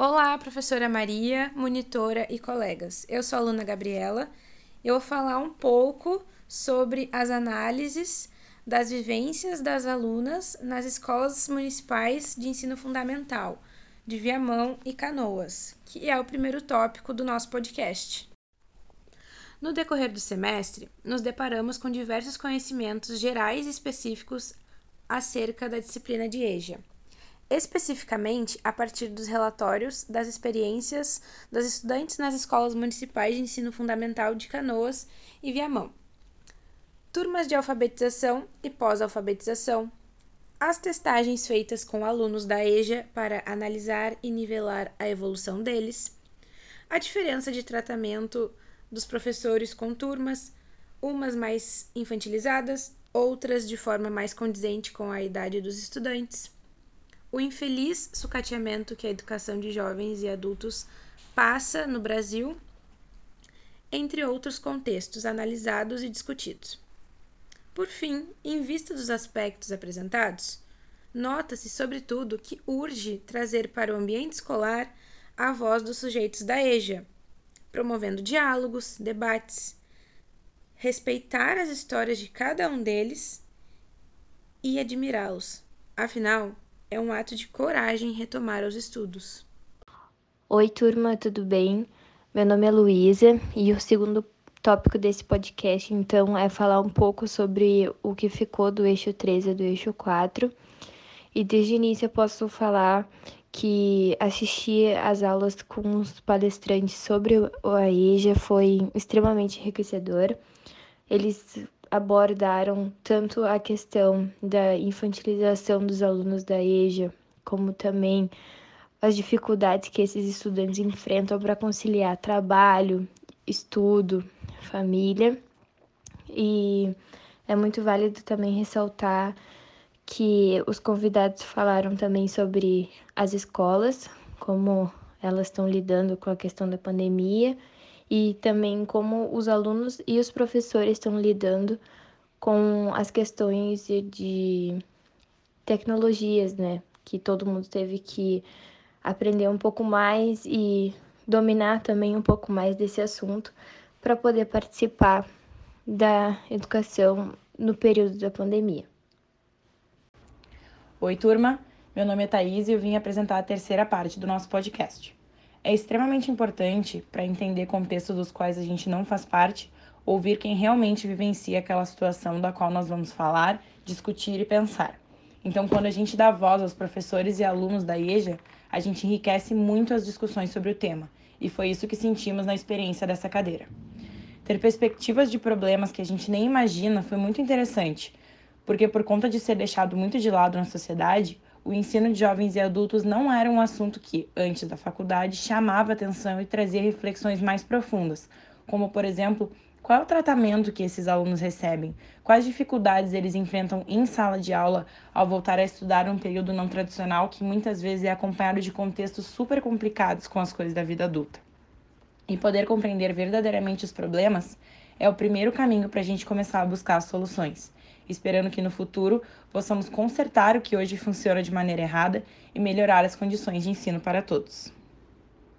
Olá, professora Maria, monitora e colegas. Eu sou a aluna Gabriela. Eu vou falar um pouco sobre as análises das vivências das alunas nas escolas municipais de ensino fundamental de Viamão e Canoas, que é o primeiro tópico do nosso podcast. No decorrer do semestre, nos deparamos com diversos conhecimentos gerais e específicos acerca da disciplina de EJA especificamente a partir dos relatórios das experiências das estudantes nas escolas municipais de ensino fundamental de Canoas e Viamão. Turmas de alfabetização e pós-alfabetização, as testagens feitas com alunos da EJA para analisar e nivelar a evolução deles, a diferença de tratamento dos professores com turmas, umas mais infantilizadas, outras de forma mais condizente com a idade dos estudantes o infeliz sucateamento que a educação de jovens e adultos passa no Brasil, entre outros contextos analisados e discutidos. Por fim, em vista dos aspectos apresentados, nota-se, sobretudo, que urge trazer para o ambiente escolar a voz dos sujeitos da EJA, promovendo diálogos, debates, respeitar as histórias de cada um deles e admirá-los. Afinal, é um ato de coragem retomar os estudos. Oi, turma, tudo bem? Meu nome é Luísa e o segundo tópico desse podcast, então, é falar um pouco sobre o que ficou do eixo 13 e do eixo 4. E desde o início eu posso falar que assistir às aulas com os palestrantes sobre a EJA foi extremamente enriquecedor. Eles abordaram tanto a questão da infantilização dos alunos da EJA, como também as dificuldades que esses estudantes enfrentam para conciliar trabalho, estudo, família. E é muito válido também ressaltar que os convidados falaram também sobre as escolas, como elas estão lidando com a questão da pandemia e também como os alunos e os professores estão lidando com as questões de, de tecnologias, né? Que todo mundo teve que aprender um pouco mais e dominar também um pouco mais desse assunto para poder participar da educação no período da pandemia. Oi, turma. Meu nome é Thaís e eu vim apresentar a terceira parte do nosso podcast. É extremamente importante para entender contextos dos quais a gente não faz parte, ouvir quem realmente vivencia aquela situação da qual nós vamos falar, discutir e pensar. Então, quando a gente dá voz aos professores e alunos da IEJA, a gente enriquece muito as discussões sobre o tema, e foi isso que sentimos na experiência dessa cadeira. Ter perspectivas de problemas que a gente nem imagina foi muito interessante, porque por conta de ser deixado muito de lado na sociedade, o ensino de jovens e adultos não era um assunto que, antes da faculdade, chamava atenção e trazia reflexões mais profundas, como, por exemplo, qual é o tratamento que esses alunos recebem? Quais dificuldades eles enfrentam em sala de aula ao voltar a estudar um período não tradicional que muitas vezes é acompanhado de contextos super complicados com as coisas da vida adulta? E poder compreender verdadeiramente os problemas é o primeiro caminho para a gente começar a buscar soluções esperando que no futuro possamos consertar o que hoje funciona de maneira errada e melhorar as condições de ensino para todos.